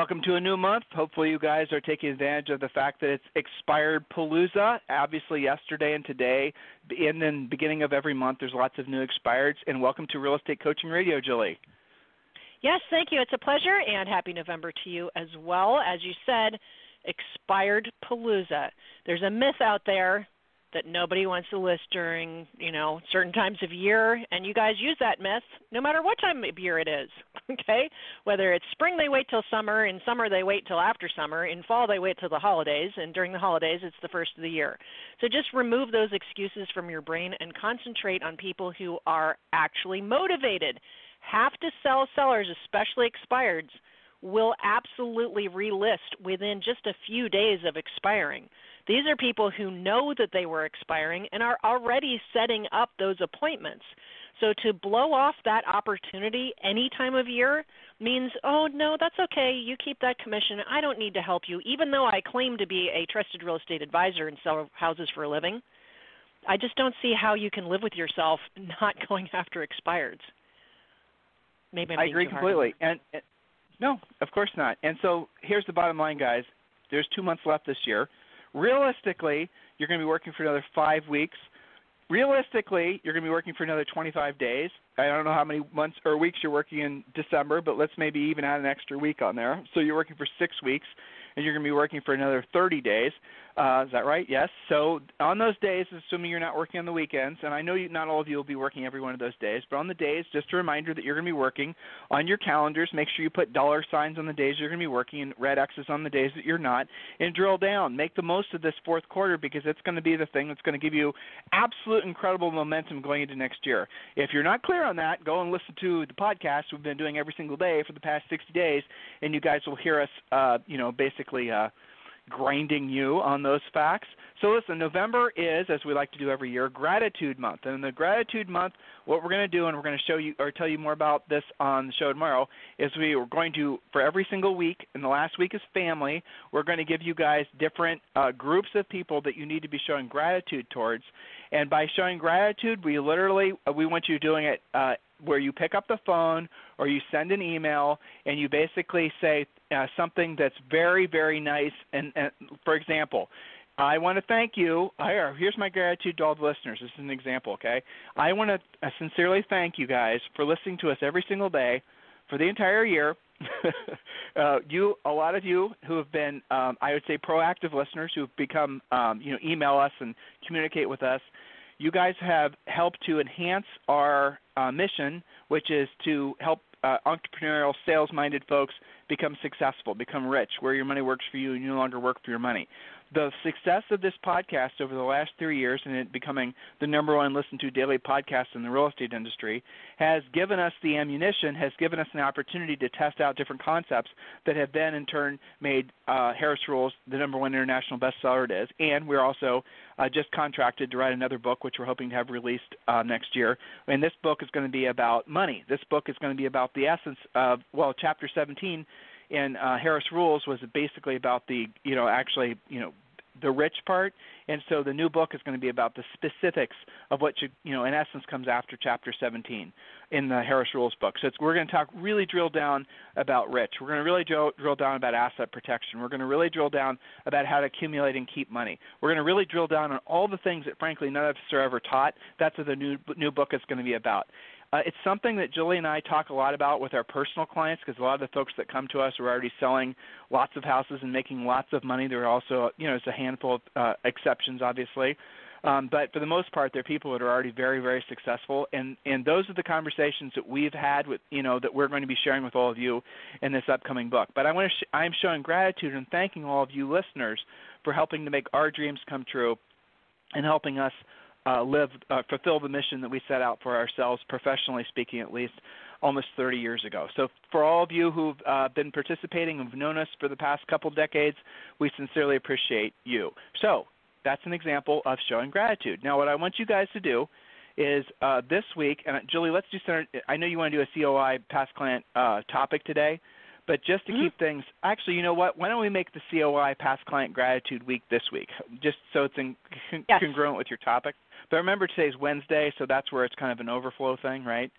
Welcome to a new month. Hopefully, you guys are taking advantage of the fact that it's expired Palooza. Obviously, yesterday and today, and then beginning of every month, there's lots of new expireds. And welcome to Real Estate Coaching Radio, Julie. Yes, thank you. It's a pleasure, and happy November to you as well. As you said, expired Palooza. There's a myth out there that nobody wants to list during, you know, certain times of year, and you guys use that myth no matter what time of year it is. Okay? Whether it's spring they wait till summer, in summer they wait till after summer, in fall they wait till the holidays, and during the holidays it's the first of the year. So just remove those excuses from your brain and concentrate on people who are actually motivated. Have to sell sellers, especially expireds, will absolutely relist within just a few days of expiring. These are people who know that they were expiring and are already setting up those appointments. So to blow off that opportunity any time of year means, oh no, that's okay. You keep that commission. I don't need to help you, even though I claim to be a trusted real estate advisor and sell houses for a living. I just don't see how you can live with yourself not going after expireds. Maybe i agree completely. And, and no, of course not. And so here's the bottom line, guys. There's two months left this year. Realistically, you're going to be working for another five weeks. Realistically, you're going to be working for another 25 days. I don't know how many months or weeks you're working in December, but let's maybe even add an extra week on there. So you're working for six weeks and you're going to be working for another 30 days. Uh, is that right? Yes. So on those days, assuming you're not working on the weekends, and I know you, not all of you will be working every one of those days, but on the days, just a reminder that you're going to be working on your calendars. Make sure you put dollar signs on the days you're going to be working and red X's on the days that you're not, and drill down. Make the most of this fourth quarter because it's going to be the thing that's going to give you absolute incredible momentum going into next year. If you're not clear on that, go and listen to the podcast we've been doing every single day for the past 60 days, and you guys will hear us, uh, you know, basically. Uh, grinding you on those facts. So listen, November is, as we like to do every year, Gratitude Month. And in the Gratitude Month, what we're going to do, and we're going to show you or tell you more about this on the show tomorrow, is we are going to, for every single week, and the last week is family, we're going to give you guys different uh, groups of people that you need to be showing gratitude towards. And by showing gratitude, we literally, uh, we want you doing it uh, where you pick up the phone or you send an email and you basically say uh, something that's very very nice and, and for example I want to thank you. Here, here's my gratitude to all the listeners. This is an example, okay? I want to uh, sincerely thank you guys for listening to us every single day for the entire year. uh, you, a lot of you who have been, um, I would say, proactive listeners who have become, um, you know, email us and communicate with us. You guys have helped to enhance our uh, mission, which is to help uh, entrepreneurial, sales-minded folks become successful, become rich, where your money works for you and you no longer work for your money the success of this podcast over the last three years and it becoming the number one listened to daily podcast in the real estate industry has given us the ammunition, has given us an opportunity to test out different concepts that have then in turn made uh, Harris Rules the number one international bestseller it is. And we're also uh, just contracted to write another book, which we're hoping to have released uh, next year. And this book is going to be about money. This book is going to be about the essence of, well, chapter 17 in uh, Harris Rules was basically about the you know actually you know the rich part, and so the new book is going to be about the specifics of what you you know in essence comes after chapter 17 in the Harris Rules book. So we're going to talk really drill down about rich. We're going to really drill, drill down about asset protection. We're going to really drill down about how to accumulate and keep money. We're going to really drill down on all the things that frankly none of us are ever taught. That's what the new new book is going to be about. Uh, it's something that Julie and I talk a lot about with our personal clients because a lot of the folks that come to us are already selling lots of houses and making lots of money. There are also, you know, there's a handful of uh, exceptions, obviously. Um, but for the most part, they're people that are already very, very successful, and and those are the conversations that we've had with you know that we're going to be sharing with all of you in this upcoming book. But I want to sh- I'm showing gratitude and thanking all of you listeners for helping to make our dreams come true, and helping us uh, live, uh, fulfill the mission that we set out for ourselves, professionally speaking, at least, almost 30 years ago. So for all of you who've uh, been participating and have known us for the past couple decades, we sincerely appreciate you. So that's an example of showing gratitude. Now, what I want you guys to do is uh, this week, and Julie, let's do center. I know you want to do a COI past client uh, topic today, but just to mm-hmm. keep things, actually, you know what? Why don't we make the COI past client gratitude week this week, just so it's in, con- yes. congruent with your topic. But remember, today's Wednesday, so that's where it's kind of an overflow thing, right?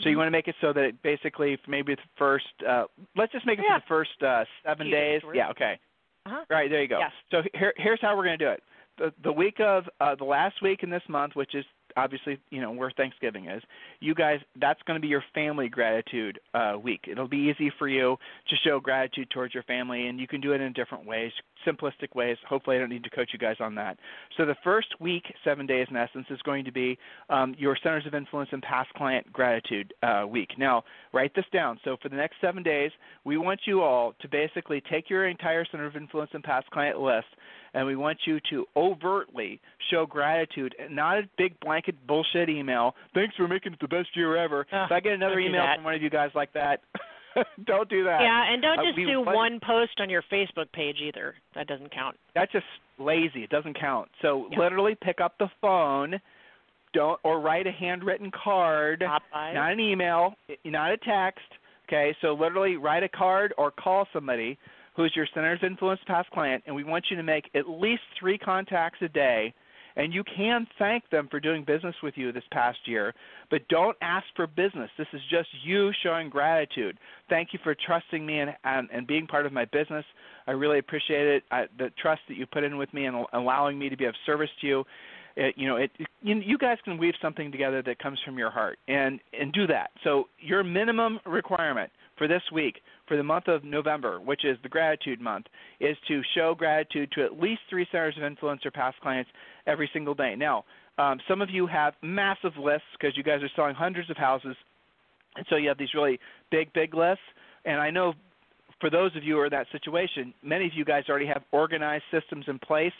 So you mm-hmm. want to make it so that it basically maybe the first. Uh, let's just make it yeah. for the first uh, seven Few days. days Yeah. Okay. Uh-huh. Right there you go. Yes. So here, here's how we're going to do it. The, the week of uh, the last week in this month, which is obviously you know where Thanksgiving is. You guys, that's going to be your family gratitude uh, week. It'll be easy for you to show gratitude towards your family, and you can do it in different ways, simplistic ways. Hopefully, I don't need to coach you guys on that. So the first week, seven days in essence, is going to be um, your centers of influence and past client gratitude uh, week. Now, write this down. So for the next seven days, we want you all to basically take your entire center of influence and past client list and we want you to overtly show gratitude, not a big blanket bullshit email. Thanks for making it the best year ever. Uh, if I get another email from one of you guys like that, don't do that. Yeah, and don't uh, just we, do one post on your Facebook page either. That doesn't count. That's just lazy. It doesn't count. So yeah. literally pick up the phone, don't or write a handwritten card, not an email, not a text. Okay, so literally write a card or call somebody who's your center's influence past client, and we want you to make at least three contacts a day. And you can thank them for doing business with you this past year, but don't ask for business. This is just you showing gratitude. Thank you for trusting me and, and, and being part of my business. I really appreciate it. I, the trust that you put in with me and allowing me to be of service to you. It, you know, it, you, you guys can weave something together that comes from your heart, and and do that. So your minimum requirement for this week, for the month of November, which is the gratitude month, is to show gratitude to at least three centers of influence or past clients every single day. Now, um, some of you have massive lists because you guys are selling hundreds of houses, and so you have these really big, big lists. And I know for those of you who are in that situation, many of you guys already have organized systems in place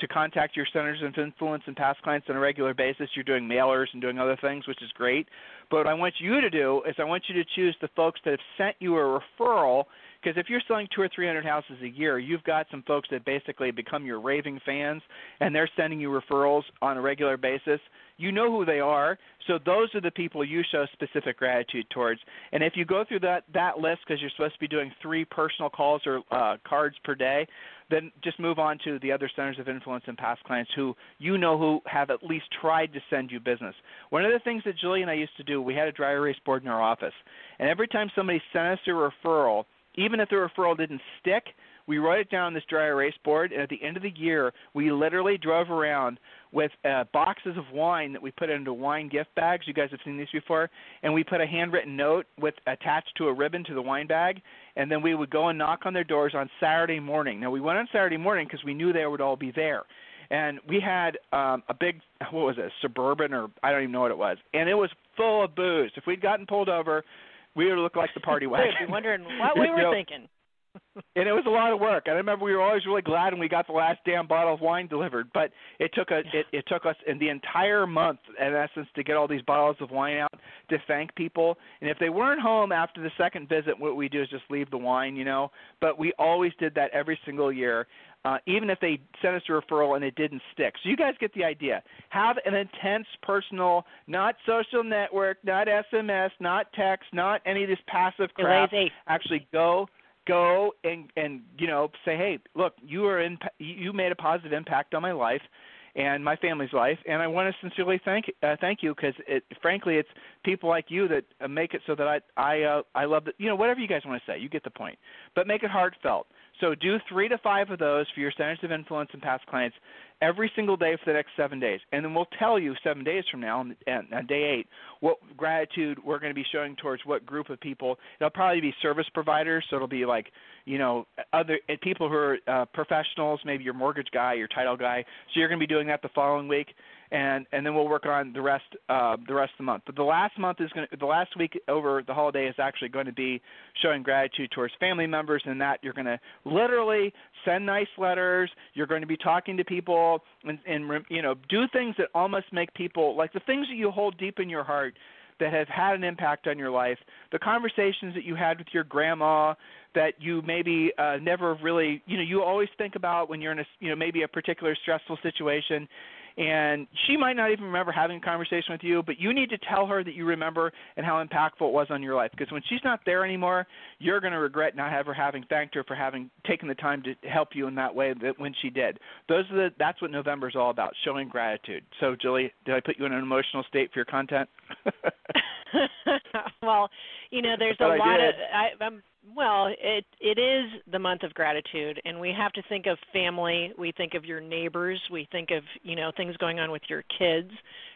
to contact your centers of influence and past clients on a regular basis. You're doing mailers and doing other things, which is great. But what I want you to do is I want you to choose the folks that have sent you a referral because if you're selling two or three hundred houses a year, you've got some folks that basically become your raving fans, and they're sending you referrals on a regular basis. You know who they are, so those are the people you show specific gratitude towards. And if you go through that that list, because you're supposed to be doing three personal calls or uh, cards per day, then just move on to the other centers of influence and past clients who you know who have at least tried to send you business. One of the things that Julie and I used to do, we had a dry erase board in our office, and every time somebody sent us a referral even if the referral didn't stick, we wrote it down on this dry erase board, and at the end of the year, we literally drove around with uh, boxes of wine that we put into wine gift bags. You guys have seen these before, and we put a handwritten note with attached to a ribbon to the wine bag, and then we would go and knock on their doors on Saturday morning. Now we went on Saturday morning because we knew they would all be there, and we had um, a big what was it, suburban or I don't even know what it was, and it was full of booze. If we'd gotten pulled over we would look like the party wagon. I'd be wondering what we were you know, thinking. and it was a lot of work. And I remember we were always really glad when we got the last damn bottle of wine delivered. But it took a it, it took us in the entire month, in essence, to get all these bottles of wine out to thank people. And if they weren't home after the second visit, what we do is just leave the wine, you know. But we always did that every single year uh, even if they sent us a referral and it didn't stick. So you guys get the idea. Have an intense personal, not social network, not SMS, not text, not any of this passive crap. Actually, go go and and you know say, hey, look, you are in, you made a positive impact on my life and my family's life. And I want to sincerely thank uh, thank you because it frankly it's people like you that uh, make it so that I I uh, I love that you know whatever you guys want to say, you get the point. But make it heartfelt. So do three to five of those for your centers of influence and past clients every single day for the next seven days. And then we'll tell you seven days from now, on, on day eight, what gratitude we're going to be showing towards what group of people. It'll probably be service providers, so it'll be like, you know, other people who are uh, professionals, maybe your mortgage guy, your title guy. So you're going to be doing that the following week and and then we'll work on the rest uh, the rest of the month. But the last month is going the last week over the holiday is actually going to be showing gratitude towards family members, and that you're going to literally send nice letters. You're going to be talking to people and and you know do things that almost make people like the things that you hold deep in your heart that have had an impact on your life, the conversations that you had with your grandma that you maybe uh, never really, you know, you always think about when you're in a, you know, maybe a particular stressful situation and she might not even remember having a conversation with you, but you need to tell her that you remember and how impactful it was on your life. Because when she's not there anymore, you're going to regret not ever having thanked her for having taken the time to help you in that way that when she did. Those are the that's what November is all about, showing gratitude. So, Julie, did I put you in an emotional state for your content? well, you know, there's a lot of I, I'm well, it it is the month of gratitude, and we have to think of family. We think of your neighbors. We think of you know things going on with your kids,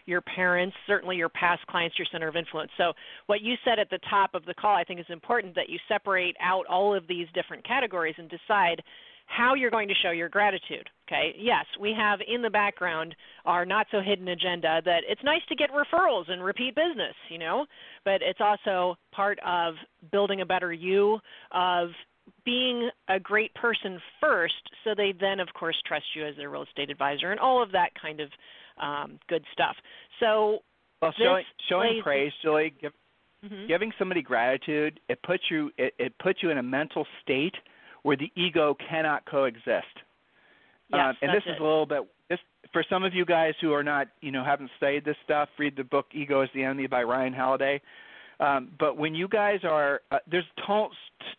your parents, certainly your past clients, your center of influence. So what you said at the top of the call, I think, is important that you separate out all of these different categories and decide how you're going to show your gratitude. Okay, yes, we have in the background our not so hidden agenda that it's nice to get referrals and repeat business, you know, but it's also part of building a better you, of being a great person first, so they then, of course, trust you as their real estate advisor and all of that kind of um, good stuff. So, well, showing, showing praise, Julie, give, mm-hmm. giving somebody gratitude, it puts you it, it puts you in a mental state where the ego cannot coexist. Yes, um, and this it. is a little bit this for some of you guys who are not, you know, haven't studied this stuff. Read the book "Ego Is the Enemy" by Ryan Holiday. Um, but when you guys are, uh, there's tons.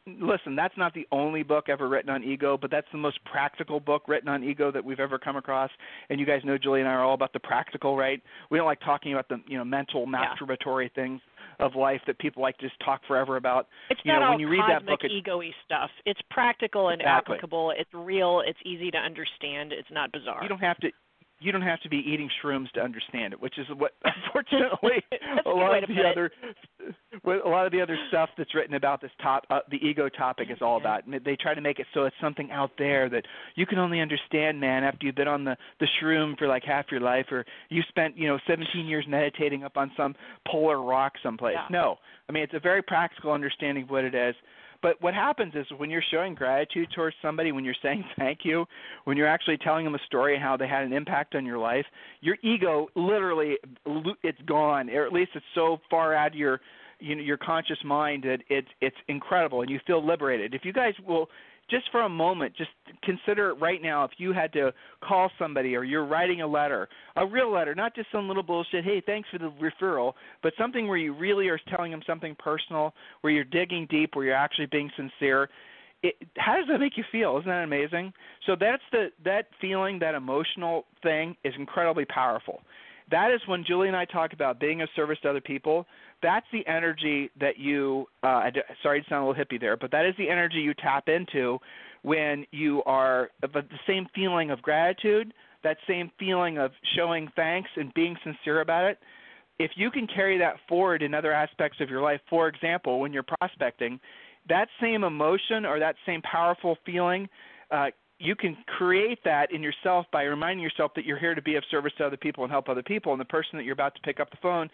Listen, that's not the only book ever written on ego, but that's the most practical book written on ego that we've ever come across. And you guys know Julie and I are all about the practical, right? We don't like talking about the you know mental masturbatory yeah. things of life that people like to just talk forever about. It's you not know, all when you read cosmic that book, it, ego-y stuff. It's practical and exactly. applicable. It's real. It's easy to understand. It's not bizarre. You don't have to you don't have to be eating shrooms to understand it, which is what unfortunately a lot of the other a lot of the other stuff that's written about this top uh, the ego topic is all about. And they try to make it so it's something out there that you can only understand, man, after you've been on the the shroom for like half your life, or you spent you know 17 years meditating up on some polar rock someplace. Yeah. No, I mean it's a very practical understanding of what it is. But what happens is when you're showing gratitude towards somebody, when you're saying thank you, when you're actually telling them a story and how they had an impact on your life, your ego literally it's gone, or at least it's so far out of your you know your conscious mind that it's it's incredible and you feel liberated. If you guys will just for a moment, just consider it right now if you had to call somebody or you're writing a letter, a real letter, not just some little bullshit, hey, thanks for the referral, but something where you really are telling them something personal, where you're digging deep, where you're actually being sincere. It, how does that make you feel? Isn't that amazing? So that's the that feeling, that emotional thing is incredibly powerful. That is when Julie and I talk about being of service to other people that's the energy that you uh, sorry to sound a little hippie there, but that is the energy you tap into when you are the same feeling of gratitude, that same feeling of showing thanks and being sincere about it. If you can carry that forward in other aspects of your life, for example, when you're prospecting, that same emotion or that same powerful feeling uh, you can create that in yourself by reminding yourself that you're here to be of service to other people and help other people. And the person that you're about to pick up the phone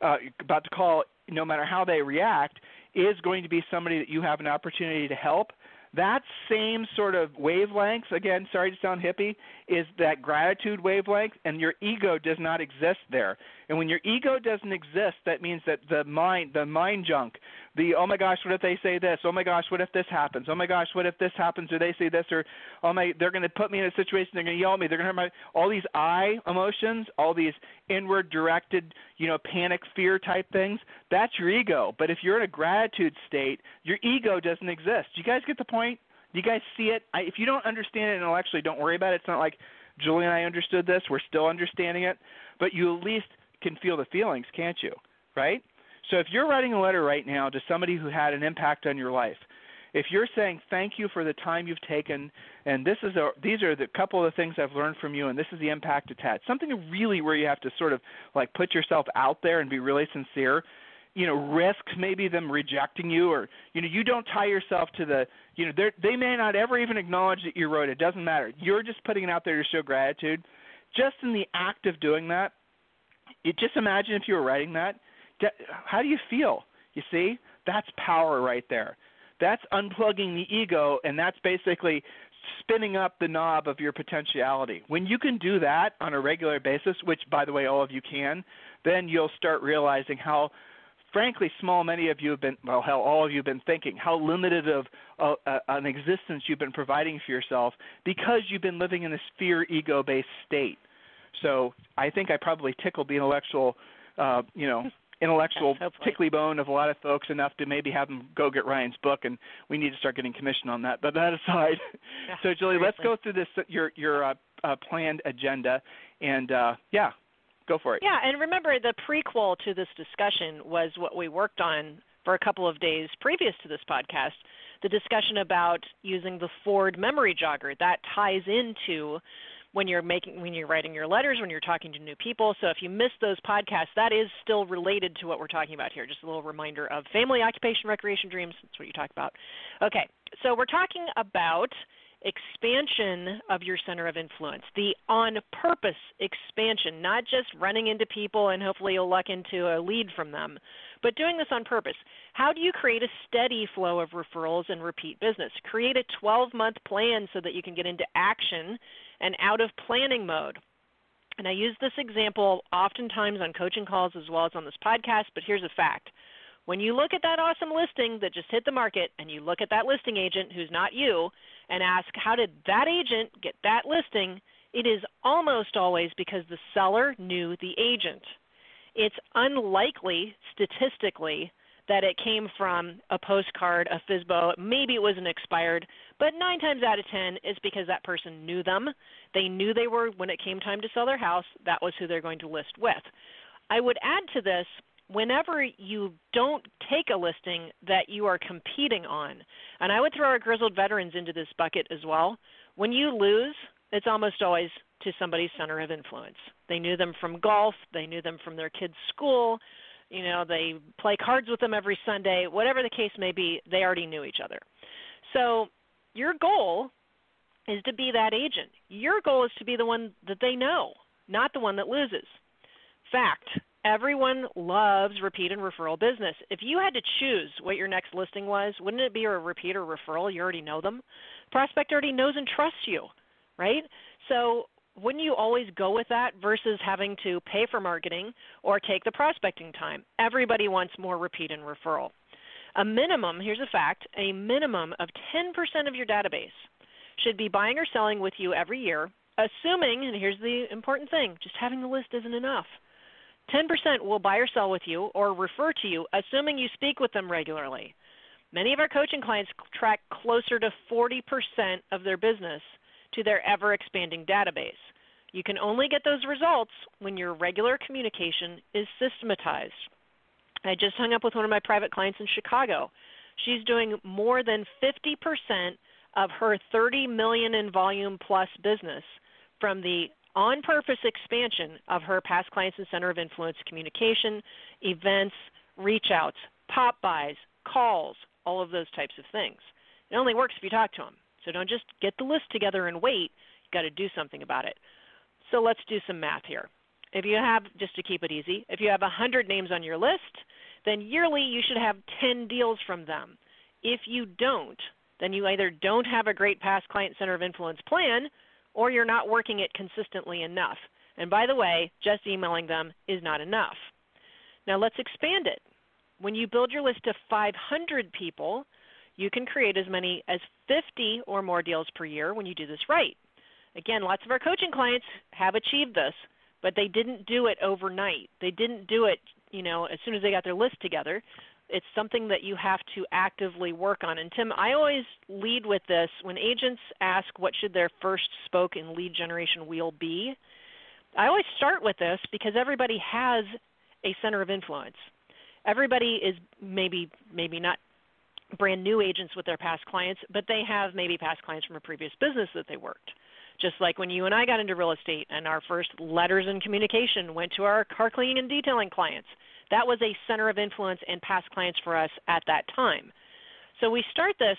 uh, about to call, no matter how they react, is going to be somebody that you have an opportunity to help. That same sort of wavelength, again, sorry to sound hippie, is that gratitude wavelength, and your ego does not exist there. And when your ego doesn't exist, that means that the mind, the mind junk, the oh my gosh, what if they say this? Oh my gosh, what if this happens? Oh my gosh, what if this happens or they say this or oh my, they're going to put me in a situation. They're going to yell at me. They're going to my all these I emotions, all these inward directed, you know, panic, fear type things. That's your ego. But if you're in a gratitude state, your ego doesn't exist. Do you guys get the point? Do you guys see it? I, if you don't understand it intellectually, don't worry about it. It's not like Julie and I understood this. We're still understanding it, but you at least can feel the feelings, can't you? Right? So if you're writing a letter right now to somebody who had an impact on your life, if you're saying thank you for the time you've taken, and this is a, these are the couple of the things I've learned from you, and this is the impact it's had. Something really where you have to sort of like put yourself out there and be really sincere. You know, risk maybe them rejecting you, or you know, you don't tie yourself to the. You know, they may not ever even acknowledge that you wrote it. Doesn't matter. You're just putting it out there to show gratitude. Just in the act of doing that, it, just imagine if you were writing that how do you feel? You see, that's power right there. That's unplugging the ego, and that's basically spinning up the knob of your potentiality. When you can do that on a regular basis, which by the way all of you can, then you'll start realizing how frankly, small many of you have been, well, how all of you have been thinking how limited of uh, uh, an existence you've been providing for yourself because you've been living in this fear ego based state. So I think I probably tickled the intellectual, uh, you know, intellectual yes, tickly bone of a lot of folks enough to maybe have them go get Ryan's book, and we need to start getting commission on that. But that aside, yeah, so Julie, seriously. let's go through this your your uh, uh, planned agenda, and uh, yeah, go for it. Yeah, and remember the prequel to this discussion was what we worked on for a couple of days previous to this podcast. The discussion about using the FORD memory jogger that ties into when you're making when you're writing your letters when you're talking to new people. So if you missed those podcasts that is still related to what we're talking about here. Just a little reminder of family occupation recreation dreams. That's what you talk about. Okay. So we're talking about expansion of your center of influence the on purpose expansion not just running into people and hopefully you'll luck into a lead from them but doing this on purpose. How do you create a steady flow of referrals and repeat business? Create a 12 month plan so that you can get into action and out of planning mode. And I use this example oftentimes on coaching calls as well as on this podcast, but here's a fact. When you look at that awesome listing that just hit the market and you look at that listing agent who's not you and ask, how did that agent get that listing? It is almost always because the seller knew the agent. It's unlikely statistically that it came from a postcard, a FSBO, maybe it was an expired, but nine times out of ten it's because that person knew them. They knew they were when it came time to sell their house, that was who they're going to list with. I would add to this whenever you don't take a listing that you are competing on, and I would throw our grizzled veterans into this bucket as well. When you lose, it's almost always to somebody's center of influence. They knew them from golf, they knew them from their kids' school, you know, they play cards with them every Sunday, whatever the case may be, they already knew each other. So your goal is to be that agent. Your goal is to be the one that they know, not the one that loses. Fact, everyone loves repeat and referral business. If you had to choose what your next listing was, wouldn't it be a repeat or referral? You already know them. Prospect already knows and trusts you, right? So wouldn't you always go with that versus having to pay for marketing or take the prospecting time? Everybody wants more repeat and referral. A minimum, here's a fact, a minimum of 10% of your database should be buying or selling with you every year, assuming, and here's the important thing, just having the list isn't enough. 10% will buy or sell with you or refer to you, assuming you speak with them regularly. Many of our coaching clients track closer to 40% of their business to their ever expanding database. You can only get those results when your regular communication is systematized. I just hung up with one of my private clients in Chicago. She's doing more than 50% of her 30 million in volume plus business from the on purpose expansion of her past clients and center of influence communication, events, reach outs, pop-bys, calls, all of those types of things. It only works if you talk to them. So don't just get the list together and wait. You've got to do something about it. So let's do some math here. If you have, just to keep it easy, if you have 100 names on your list, then yearly you should have 10 deals from them. If you don't, then you either don't have a great past client center of influence plan or you're not working it consistently enough. And by the way, just emailing them is not enough. Now let's expand it. When you build your list to 500 people, you can create as many as 50 or more deals per year when you do this right. Again, lots of our coaching clients have achieved this, but they didn't do it overnight. They didn't do it, you know, as soon as they got their list together. It's something that you have to actively work on. And Tim, I always lead with this when agents ask what should their first spoke in lead generation wheel be. I always start with this because everybody has a center of influence. Everybody is maybe maybe not brand new agents with their past clients, but they have maybe past clients from a previous business that they worked. Just like when you and I got into real estate and our first letters and communication went to our car cleaning and detailing clients. That was a center of influence and past clients for us at that time. So we start this,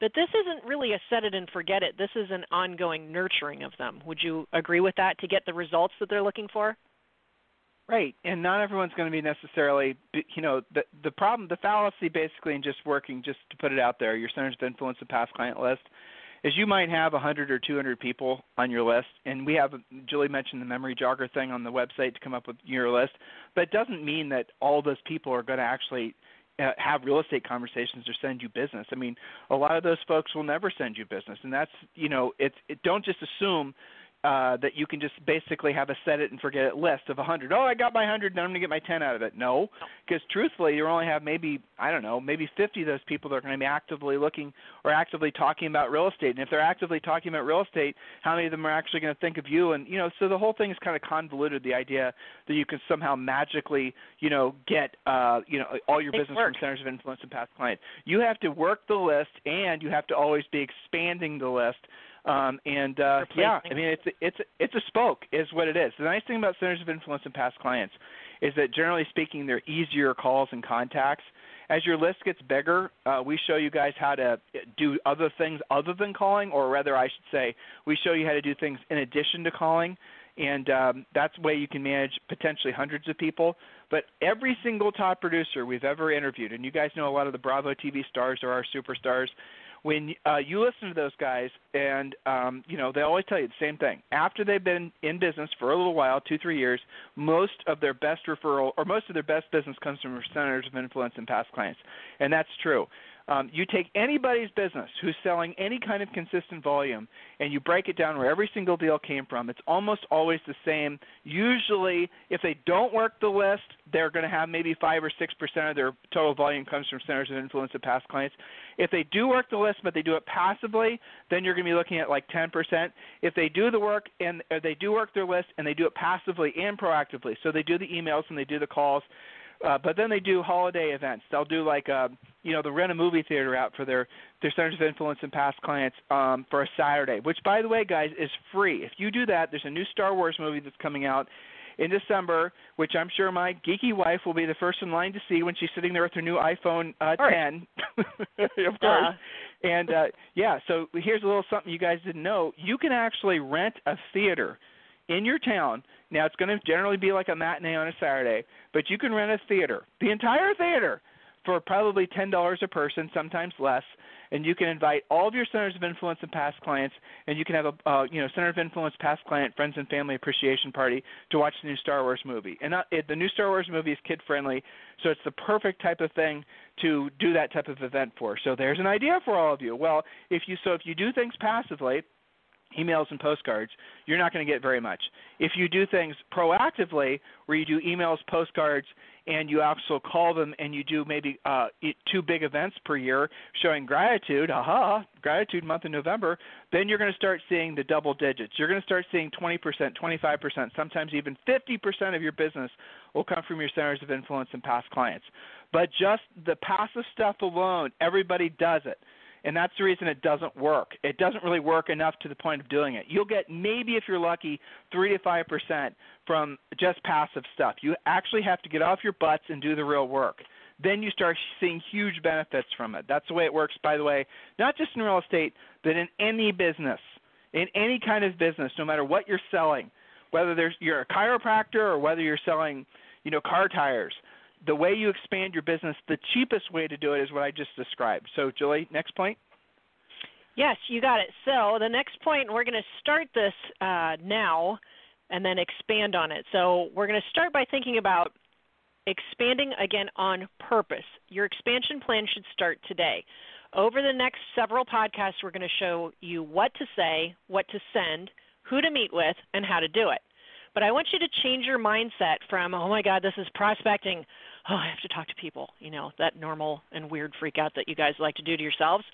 but this isn't really a set it and forget it. This is an ongoing nurturing of them. Would you agree with that to get the results that they're looking for? Right, and not everyone's going to be necessarily, you know, the the problem, the fallacy, basically, in just working, just to put it out there, your centers of influence, the past client list, is you might have 100 or 200 people on your list, and we have Julie mentioned the memory jogger thing on the website to come up with your list, but it doesn't mean that all those people are going to actually uh, have real estate conversations or send you business. I mean, a lot of those folks will never send you business, and that's you know, it's it, don't just assume uh, that you can just basically have a set it and forget it list of 100. Oh, I got my 100, now I'm going to get my 10 out of it. No, because truthfully, you only have maybe I don't know, maybe 50 of those people that are going to be actively looking or actively talking about real estate. And if they're actively talking about real estate, how many of them are actually going to think of you? And you know, so the whole thing is kind of convoluted. The idea that you can somehow magically, you know, get uh, you know all your business work. from centers of influence and past clients. You have to work the list, and you have to always be expanding the list um, and uh, yeah, I mean it's it's it's a spoke is what it is. The nice thing about centers of influence and past clients is that generally speaking, they're easier calls and contacts. As your list gets bigger, uh, we show you guys how to do other things other than calling, or rather, I should say, we show you how to do things in addition to calling and um, that's the way you can manage potentially hundreds of people. But every single top producer we've ever interviewed, and you guys know a lot of the Bravo TV stars are our superstars when uh, you listen to those guys, and um, you know they always tell you the same thing. After they've been in business for a little while, two three years, most of their best referral or most of their best business comes from centers of influence and past clients, and that's true. Um, you take anybody's business who's selling any kind of consistent volume and you break it down where every single deal came from. It's almost always the same. Usually, if they don't work the list, they're going to have maybe 5 or 6% of their total volume comes from centers of influence of past clients. If they do work the list but they do it passively, then you're going to be looking at like 10%. If they do the work and they do work their list and they do it passively and proactively, so they do the emails and they do the calls, uh, but then they do holiday events. They'll do like uh, you know, the rent a movie theater out for their their centers of influence and past clients um, for a Saturday, which by the way, guys, is free. If you do that, there's a new Star Wars movie that's coming out in December, which I'm sure my geeky wife will be the first in line to see when she's sitting there with her new iPhone uh, 10. of course. Uh. And uh, yeah, so here's a little something you guys didn't know. You can actually rent a theater in your town. Now it's going to generally be like a matinee on a Saturday, but you can rent a theater, the entire theater, for probably ten dollars a person, sometimes less. And you can invite all of your centers of influence and past clients, and you can have a uh, you know center of influence past client friends and family appreciation party to watch the new Star Wars movie. And uh, it, the new Star Wars movie is kid friendly, so it's the perfect type of thing to do that type of event for. So there's an idea for all of you. Well, if you so if you do things passively emails and postcards, you're not going to get very much. If you do things proactively, where you do emails, postcards, and you also call them and you do maybe uh, two big events per year showing gratitude, aha, gratitude month in November, then you're going to start seeing the double digits. You're going to start seeing 20%, 25%, sometimes even 50% of your business will come from your centers of influence and past clients. But just the passive stuff alone, everybody does it and that's the reason it doesn't work. It doesn't really work enough to the point of doing it. You'll get maybe if you're lucky, three to five percent from just passive stuff. You actually have to get off your butts and do the real work. Then you start seeing huge benefits from it. That's the way it works, by the way, not just in real estate, but in any business, in any kind of business, no matter what you're selling, whether you're a chiropractor or whether you're selling, you know, car tires the way you expand your business, the cheapest way to do it is what I just described. So, Julie, next point. Yes, you got it. So, the next point, we're going to start this uh, now and then expand on it. So, we're going to start by thinking about expanding again on purpose. Your expansion plan should start today. Over the next several podcasts, we're going to show you what to say, what to send, who to meet with, and how to do it. But I want you to change your mindset from, oh my God, this is prospecting oh, I have to talk to people, you know, that normal and weird freak out that you guys like to do to yourselves.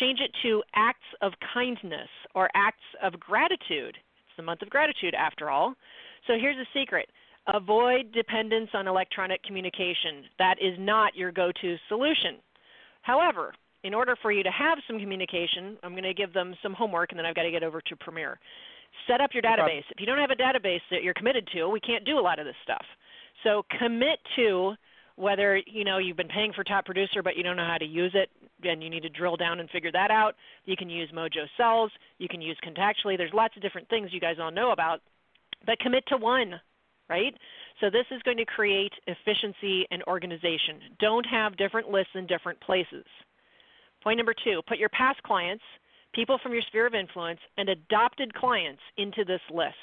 Change it to acts of kindness or acts of gratitude. It's the month of gratitude, after all. So here's a secret avoid dependence on electronic communication. That is not your go to solution. However, in order for you to have some communication, I'm going to give them some homework and then I've got to get over to Premier. Set up your database. If you don't have a database that you're committed to, we can't do a lot of this stuff. So commit to whether you know you've been paying for top producer but you don't know how to use it and you need to drill down and figure that out. You can use Mojo Sells. You can use contactually. There's lots of different things you guys all know about. But commit to one right? So this is going to create efficiency and organization. Don't have different lists in different places. Point number two put your past clients people from your sphere of influence, and adopted clients into this list.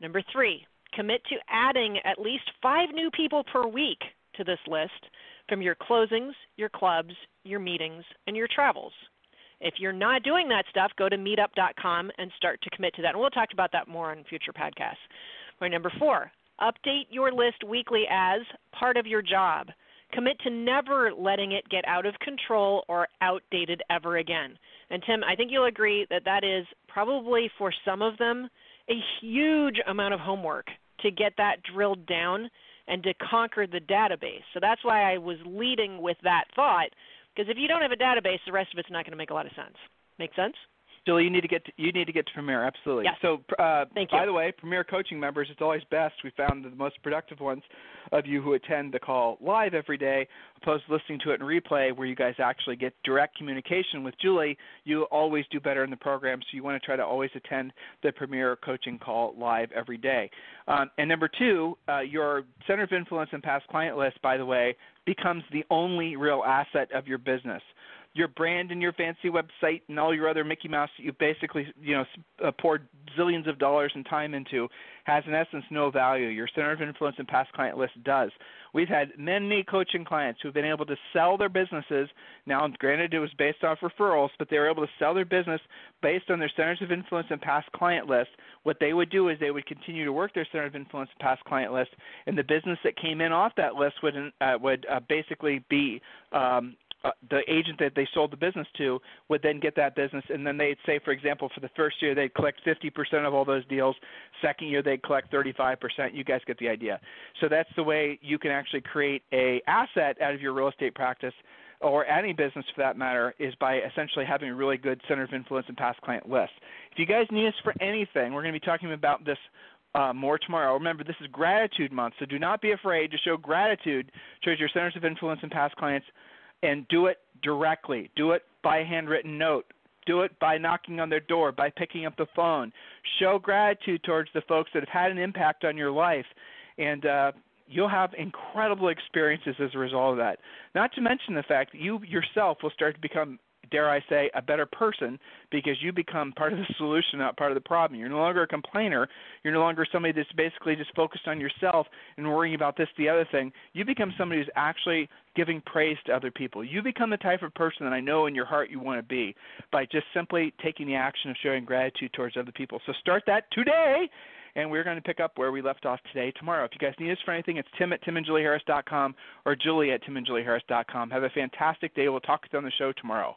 Number three, commit to adding at least five new people per week to this list from your closings, your clubs, your meetings, and your travels. If you're not doing that stuff, go to meetup.com and start to commit to that. And we'll talk about that more on future podcasts. Right, number four, update your list weekly as part of your job. Commit to never letting it get out of control or outdated ever again. And Tim, I think you'll agree that that is probably for some of them a huge amount of homework to get that drilled down and to conquer the database. So that's why I was leading with that thought because if you don't have a database, the rest of it's not going to make a lot of sense. Make sense? Jill, you need to get to, you need to get to Premier. Absolutely. Yes. So, uh, Thank you. by the way, Premier coaching members, it's always best. We found the most productive ones of you who attend the call live every day, opposed to listening to it in replay, where you guys actually get direct communication with Julie. You always do better in the program, so you want to try to always attend the Premier coaching call live every day. Um, and number two, uh, your center of influence and past client list, by the way, becomes the only real asset of your business your brand and your fancy website and all your other Mickey Mouse that you basically you know uh, poured zillions of dollars and time into has in essence no value. Your center of influence and past client list does. We've had many coaching clients who've been able to sell their businesses. Now, granted, it was based off referrals, but they were able to sell their business based on their centers of influence and past client list. What they would do is they would continue to work their center of influence and past client list, and the business that came in off that list would uh, would uh, basically be um, uh, the agent that they sold the business to would then get that business, and then they'd say, for example, for the first year they'd collect 50% of all those deals. Second year they'd collect 35%. You guys get the idea. So that's the way you can actually create a asset out of your real estate practice or any business for that matter, is by essentially having a really good center of influence and past client list. If you guys need us for anything, we're going to be talking about this uh, more tomorrow. Remember, this is gratitude month, so do not be afraid to show gratitude towards your centers of influence and past clients and do it directly. Do it by a handwritten note. Do it by knocking on their door, by picking up the phone. Show gratitude towards the folks that have had an impact on your life. And uh, you'll have incredible experiences as a result of that. Not to mention the fact that you yourself will start to become dare I say, a better person because you become part of the solution, not part of the problem. You're no longer a complainer. You're no longer somebody that's basically just focused on yourself and worrying about this, the other thing. You become somebody who's actually giving praise to other people. You become the type of person that I know in your heart you want to be by just simply taking the action of showing gratitude towards other people. So start that today and we're going to pick up where we left off today tomorrow. If you guys need us for anything, it's tim at timandjulieharris.com or julie at timandjulieharris.com. Have a fantastic day. We'll talk to you on the show tomorrow.